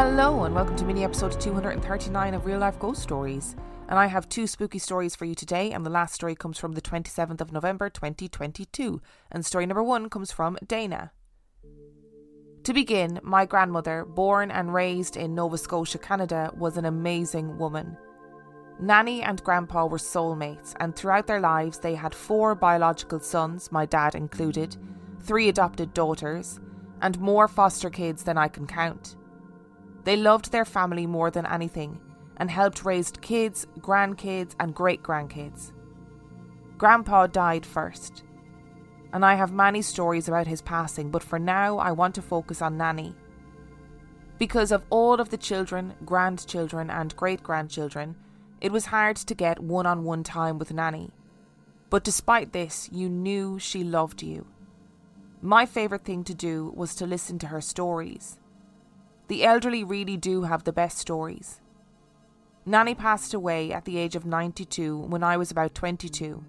Hello, and welcome to mini episode 239 of Real Life Ghost Stories. And I have two spooky stories for you today, and the last story comes from the 27th of November 2022. And story number one comes from Dayna. To begin, my grandmother, born and raised in Nova Scotia, Canada, was an amazing woman. Nanny and Grandpa were soulmates, and throughout their lives, they had four biological sons, my dad included, three adopted daughters, and more foster kids than I can count. They loved their family more than anything and helped raise kids, grandkids, and great grandkids. Grandpa died first, and I have many stories about his passing, but for now I want to focus on Nanny. Because of all of the children, grandchildren, and great grandchildren, it was hard to get one on one time with Nanny. But despite this, you knew she loved you. My favourite thing to do was to listen to her stories. The elderly really do have the best stories. Nanny passed away at the age of 92 when I was about 22.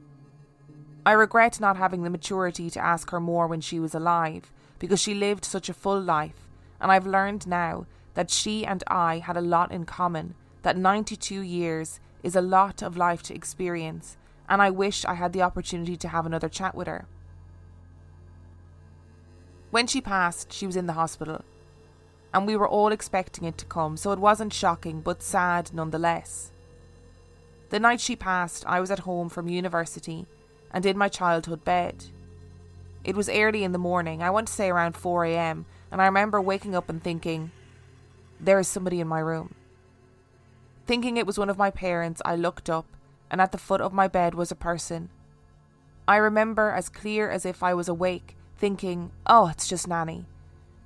I regret not having the maturity to ask her more when she was alive, because she lived such a full life, and I've learned now that she and I had a lot in common, that 92 years is a lot of life to experience, and I wish I had the opportunity to have another chat with her. When she passed, she was in the hospital and we were all expecting it to come, so it wasn't shocking but sad nonetheless. The night she passed, I was at home from university and in my childhood bed. It was early in the morning, I want to say around 4am, and I remember waking up and thinking, there is somebody in my room. Thinking it was one of my parents, I looked up, and at the foot of my bed was a person. I remember as clear as if I was awake, thinking, oh, it's just Nanny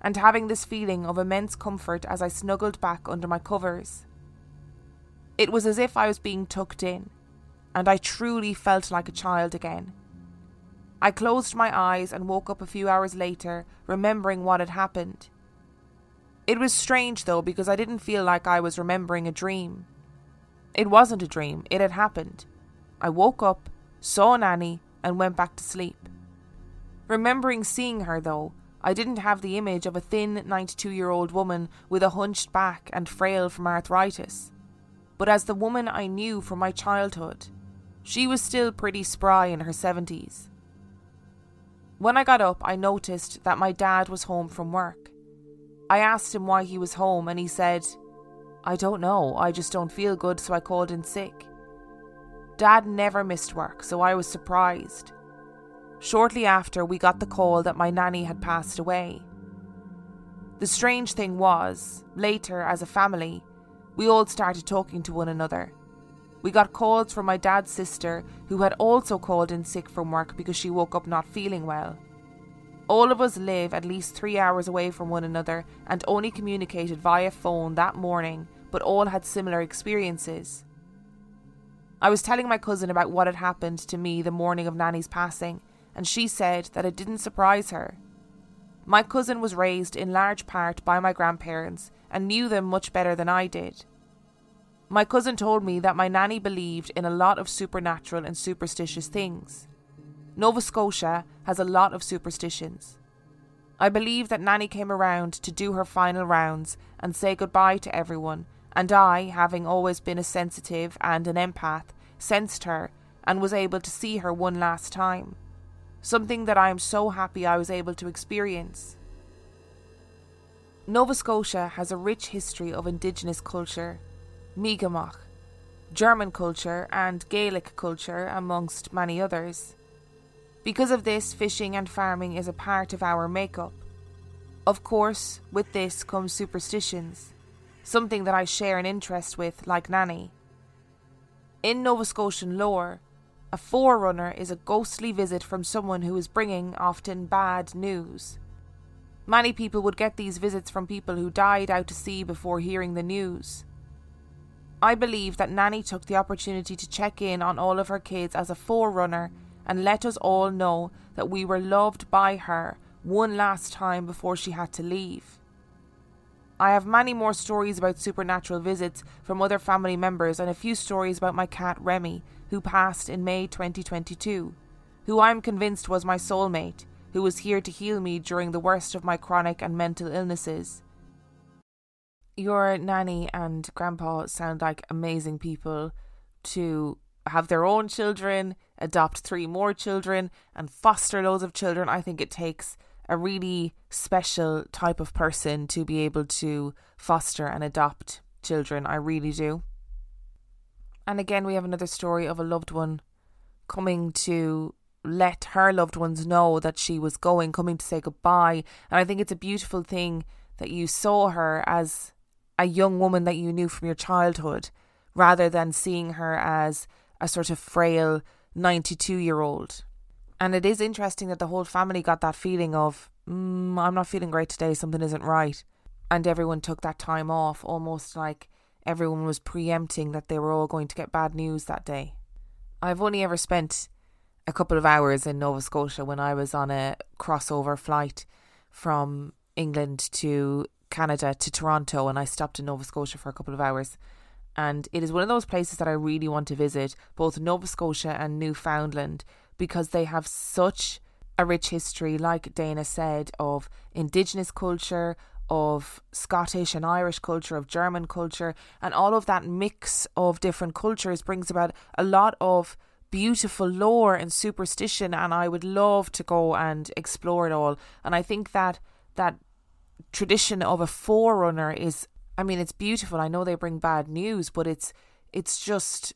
and having this feeling of immense comfort as I snuggled back under my covers. It was as if I was being tucked in, and I truly felt like a child again. I closed my eyes and woke up a few hours later, remembering what had happened. It was strange though, because I didn't feel like I was remembering a dream. It wasn't a dream, it had happened. I woke up, saw Nanny, and went back to sleep. Remembering seeing her though, I didn't have the image of a thin 92 year old woman with a hunched back and frail from arthritis, but as the woman I knew from my childhood. She was still pretty spry in her 70s. When I got up, I noticed that my dad was home from work. I asked him why he was home, and he said, I don't know, I just don't feel good, so I called in sick. Dad never missed work, so I was surprised. Shortly after, we got the call that my nanny had passed away. The strange thing was, later, as a family, we all started talking to one another. We got calls from my dad's sister, who had also called in sick from work because she woke up not feeling well. All of us live at least three hours away from one another and only communicated via phone that morning, but all had similar experiences. I was telling my cousin about what had happened to me the morning of Nanny's passing, and she said that it didn't surprise her. My cousin was raised in large part by my grandparents and knew them much better than I did. My cousin told me that my nanny believed in a lot of supernatural and superstitious things. Nova Scotia has a lot of superstitions. I believe that Nanny came around to do her final rounds and say goodbye to everyone, and I, having always been a sensitive and an empath, sensed her and was able to see her one last time something that I am so happy I was able to experience. Nova Scotia has a rich history of Indigenous culture, Mi'kmaq, German culture, and Gaelic culture, amongst many others. Because of this, fishing and farming is a part of our makeup. Of course, with this comes superstitions. something that I share an interest with, like Nanny. In Nova Scotian lore, a forerunner is a ghostly visit from someone who is bringing often bad news. Many people would get these visits from people who died out to sea before hearing the news. I believe that Nanny took the opportunity to check in on all of her kids as a forerunner and let us all know that we were loved by her one last time before she had to leave. I have many more stories about supernatural visits from other family members and a few stories about my cat Remy, who passed in May 2022, who I'm convinced was my soulmate who was here to heal me during the worst of my chronic and mental illnesses. Your nanny and grandpa sound like amazing people to have their own children, adopt three more children, and foster loads of children. I think it takes a really special type of person to be able to foster and adopt children. I really do. And again, we have another story of a loved one coming to let her loved ones know that she was going, coming to say goodbye. And I think it's a beautiful thing that you saw her as a young woman that you knew from your childhood rather than seeing her as a sort of frail 92 year old. And it is interesting that the whole family got that feeling of, mm, I'm not feeling great today, something isn't right. And everyone took that time off, almost like everyone was preempting that they were all going to get bad news that day. I've only ever spent a couple of hours in Nova Scotia when I was on a crossover flight from England to Canada to Toronto, and I stopped in Nova Scotia for a couple of hours. And it is one of those places that I really want to visit, both Nova Scotia and Newfoundland, because they have such a rich history, like Dayna said, of Indigenous culture, of Scottish and Irish culture, of German culture, and all of that mix of different cultures brings about a lot of beautiful lore and superstition and I would love to go and explore it all. And I think that that tradition of a forerunner is I mean it's beautiful. I know they bring bad news, but it's it's just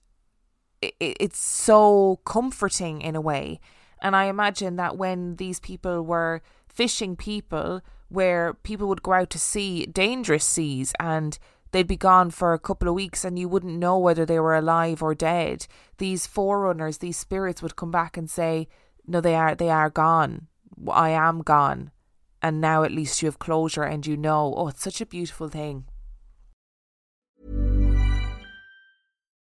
it, it's so comforting in a way. And I imagine that when these people were fishing people where people would go out to sea, dangerous seas and they'd be gone for a couple of weeks and you wouldn't know whether they were alive or dead. These forerunners, these spirits would come back and say, No, they are they are gone. I am gone. And now at least you have closure and you know. Oh, it's such a beautiful thing.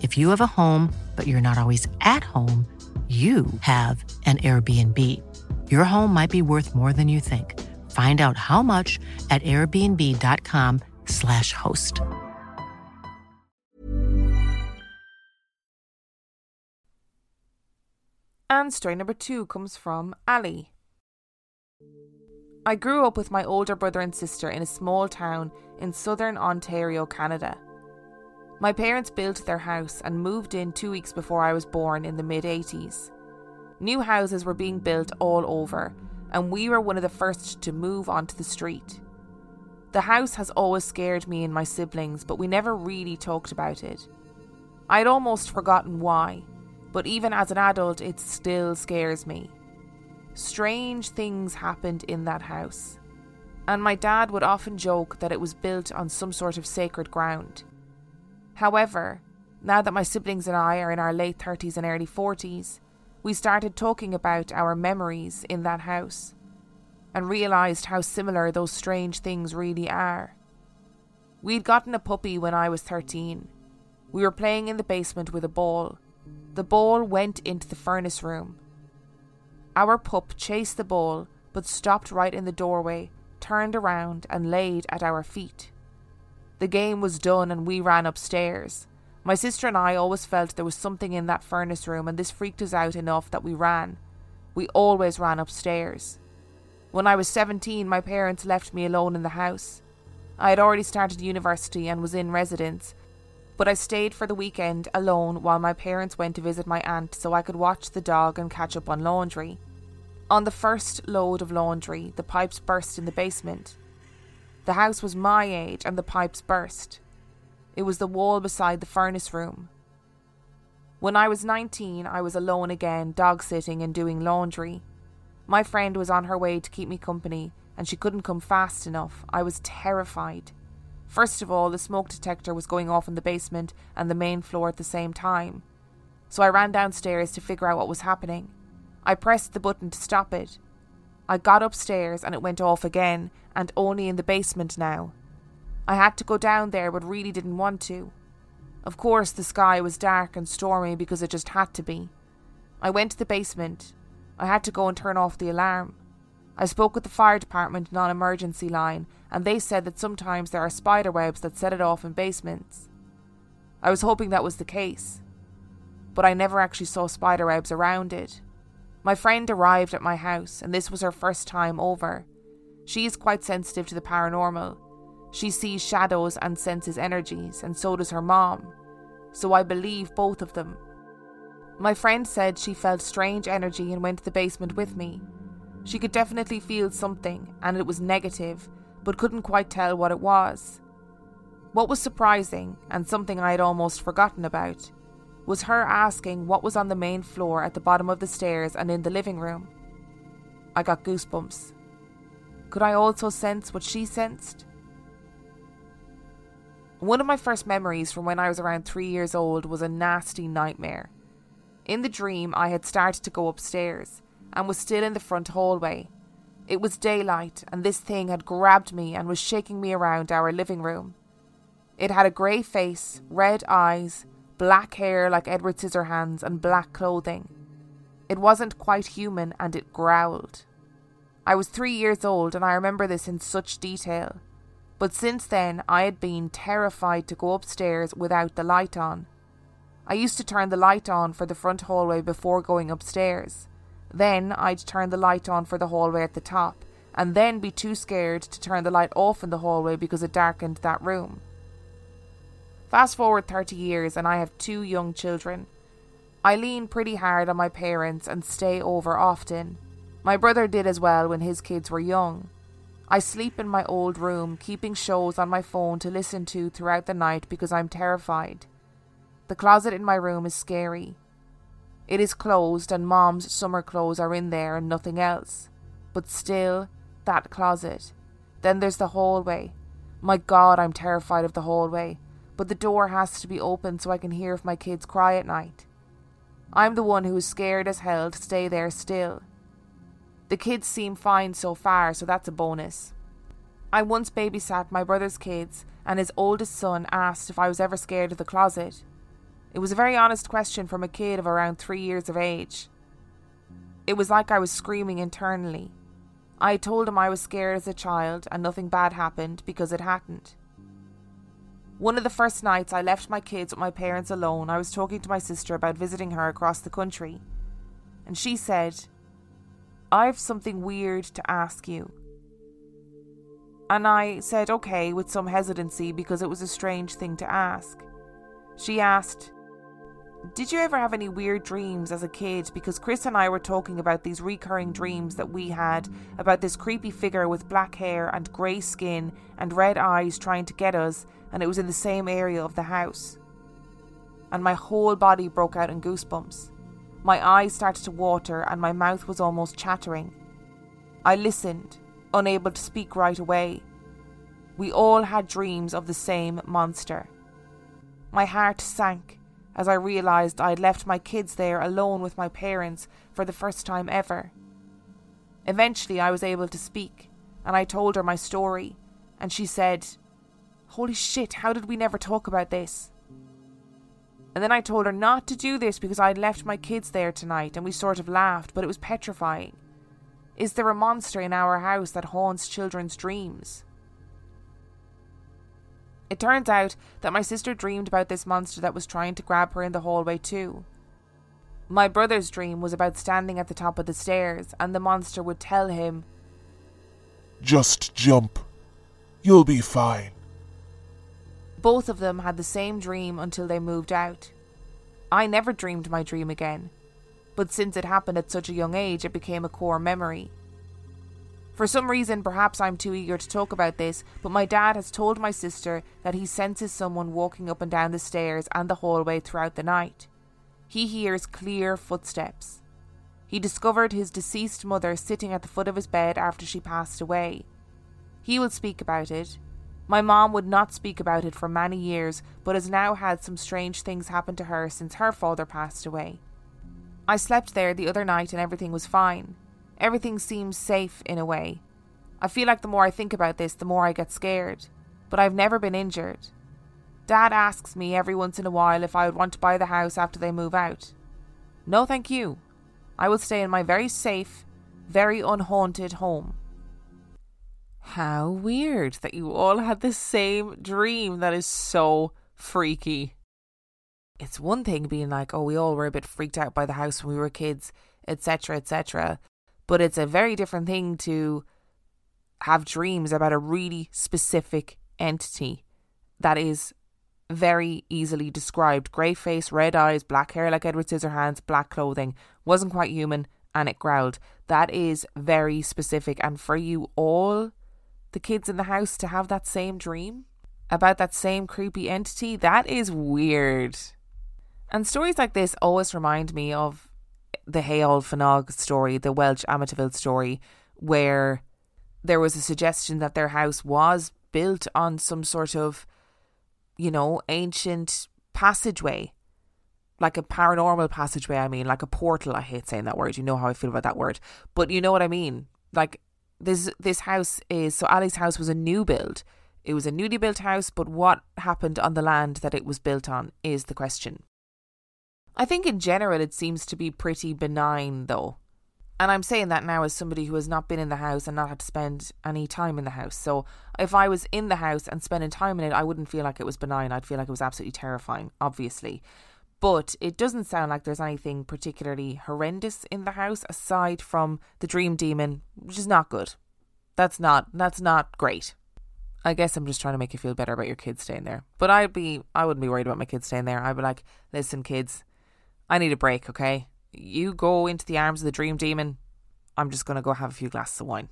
If you have a home, but you're not always at home, you have an Airbnb. Your home might be worth more than you think. Find out how much at airbnb.com/slash host. And story number two comes from Ally. I grew up with my older brother and sister in a small town in southern Ontario, Canada. My parents built their house and moved in two weeks before I was born in the mid 80s. New houses were being built all over, and we were one of the first to move onto the street. The house has always scared me and my siblings, but we never really talked about it. I'd almost forgotten why, but even as an adult, it still scares me. Strange things happened in that house, and my dad would often joke that it was built on some sort of sacred ground. However, now that my siblings and I are in our late 30s and early 40s, we started talking about our memories in that house and realised how similar those strange things really are. We'd gotten a puppy when I was 13. We were playing in the basement with a ball. The ball went into the furnace room. Our pup chased the ball, but stopped right in the doorway, turned around, and laid at our feet. The game was done, and we ran upstairs. My sister and I always felt there was something in that furnace room, and this freaked us out enough that we ran. We always ran upstairs. When I was 17, my parents left me alone in the house. I had already started university and was in residence, but I stayed for the weekend alone while my parents went to visit my aunt so I could watch the dog and catch up on laundry. On the first load of laundry, the pipes burst in the basement. The house was my age and the pipes burst. It was the wall beside the furnace room. When I was 19, I was alone again, dog sitting and doing laundry. My friend was on her way to keep me company, and she couldn't come fast enough. I was terrified. First of all, the smoke detector was going off in the basement and the main floor at the same time. So I ran downstairs to figure out what was happening. I pressed the button to stop it. I got upstairs and it went off again, and only in the basement now. I had to go down there but really didn't want to. Of course, the sky was dark and stormy because it just had to be. I went to the basement. I had to go and turn off the alarm. I spoke with the fire department non emergency line, and they said that sometimes there are spider webs that set it off in basements. I was hoping that was the case, but I never actually saw spider webs around it. My friend arrived at my house, and this was her first time over. She is quite sensitive to the paranormal. She sees shadows and senses energies, and so does her mom. So I believe both of them. My friend said she felt strange energy and went to the basement with me. She could definitely feel something, and it was negative, but couldn't quite tell what it was. What was surprising, and something I had almost forgotten about, was her asking what was on the main floor at the bottom of the stairs and in the living room. I got goosebumps. Could I also sense what she sensed? One of my first memories from when I was around three years old was a nasty nightmare. In the dream, I had started to go upstairs and was still in the front hallway. It was daylight, and this thing had grabbed me and was shaking me around our living room. It had a grey face, red eyes, black hair like Edward Scissorhands, and black clothing. It wasn't quite human and it growled. I was three years old and I remember this in such detail. But since then, I had been terrified to go upstairs without the light on. I used to turn the light on for the front hallway before going upstairs. Then I'd turn the light on for the hallway at the top, and then be too scared to turn the light off in the hallway because it darkened that room. Fast forward 30 years, and I have two young children. I lean pretty hard on my parents and stay over often. My brother did as well when his kids were young. I sleep in my old room, keeping shows on my phone to listen to throughout the night because I'm terrified. The closet in my room is scary. It is closed, and Mom's summer clothes are in there and nothing else. But still, that closet. Then there's the hallway. My God, I'm terrified of the hallway. But the door has to be open so I can hear if my kids cry at night. I'm the one who is scared as hell to stay there still. The kids seem fine so far, so that's a bonus. I once babysat my brother's kids, and his oldest son asked if I was ever scared of the closet. It was a very honest question from a kid of around three years of age. It was like I was screaming internally. I told him I was scared as a child and nothing bad happened because it hadn't. One of the first nights I left my kids with my parents alone, I was talking to my sister about visiting her across the country. And she said, I've something weird to ask you. And I said okay with some hesitancy because it was a strange thing to ask. She asked, did you ever have any weird dreams as a kid? Because Chris and I were talking about these recurring dreams that we had about this creepy figure with black hair and grey skin and red eyes trying to get us, and it was in the same area of the house. And my whole body broke out in goosebumps. My eyes started to water and my mouth was almost chattering. I listened, unable to speak right away. We all had dreams of the same monster. My heart sank as I realised I had left my kids there alone with my parents for the first time ever. Eventually, I was able to speak, and I told her my story, and she said, Holy shit, how did we never talk about this? And then I told her not to do this because I had left my kids there tonight and we sort of laughed, but it was petrifying. Is there a monster in our house that haunts children's dreams? It turns out that my sister dreamed about this monster that was trying to grab her in the hallway, too. My brother's dream was about standing at the top of the stairs, and the monster would tell him, Just jump. You'll be fine. Both of them had the same dream until they moved out. I never dreamed my dream again, but since it happened at such a young age, it became a core memory. For some reason, perhaps I'm too eager to talk about this, but my dad has told my sister that he senses someone walking up and down the stairs and the hallway throughout the night. He hears clear footsteps. He discovered his deceased mother sitting at the foot of his bed after she passed away. He will speak about it. My mom would not speak about it for many years, but has now had some strange things happen to her since her father passed away. I slept there the other night and everything was fine. Everything seems safe in a way. I feel like the more I think about this, the more I get scared. But I've never been injured. Dad asks me every once in a while if I would want to buy the house after they move out. No, thank you. I will stay in my very safe, very unhaunted home. How weird that you all had the same dream. That is so freaky. It's one thing being like, oh, we all were a bit freaked out by the house when we were kids, etc., etc. But it's a very different thing to have dreams about a really specific entity that is very easily described. Grey face, red eyes, black hair like Edward Scissorhands, black clothing. Wasn't quite human and it growled. That is very specific. And for you all, the kids in the house, to have that same dream about that same creepy entity, that is weird. And stories like this always remind me of the Heol Fanog story, the Welsh Amityville story, where there was a suggestion that their house was built on some sort of, you know, ancient passageway. Like a paranormal passageway, I mean, like a portal. I hate saying that word. You know how I feel about that word. But you know what I mean. Like this this house is so Ally's house was a new build. It was a newly built house, but what happened on the land that it was built on is the question. I think in general it seems to be pretty benign though. And I'm saying that now as somebody who has not been in the house and not had to spend any time in the house. So if I was in the house and spending time in it, I wouldn't feel like it was benign. I'd feel like it was absolutely terrifying, obviously. But it doesn't sound like there's anything particularly horrendous in the house aside from the dream demon, which is not good. That's not that's not great. I guess I'm just trying to make you feel better about your kids staying there. But I'd be I wouldn't be worried about my kids staying there. I'd be like, listen, kids, I need a break, okay? You go into the arms of the dream demon. I'm just to go have a few glasses of wine.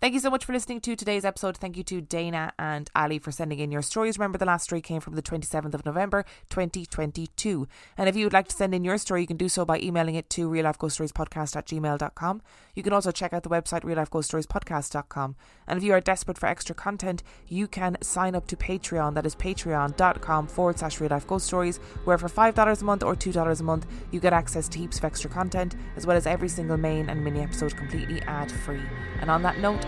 Thank you so much for listening to today's episode. Thank you to Dayna and Ally for sending in your stories. Remember, the last story came from the 27th of November 2022. And if you would like to send in your story, you can do so by emailing it to reallifeghoststoriespodcast at gmail.com. You can also check out the website reallifeghoststoriespodcast.com. And if you are desperate for extra content, you can sign up to Patreon. That is patreon.com forward slash real life ghost stories, where for $5 a month or $2 a month, you get access to heaps of extra content, as well as every single main and mini episode completely ad free. And on that note,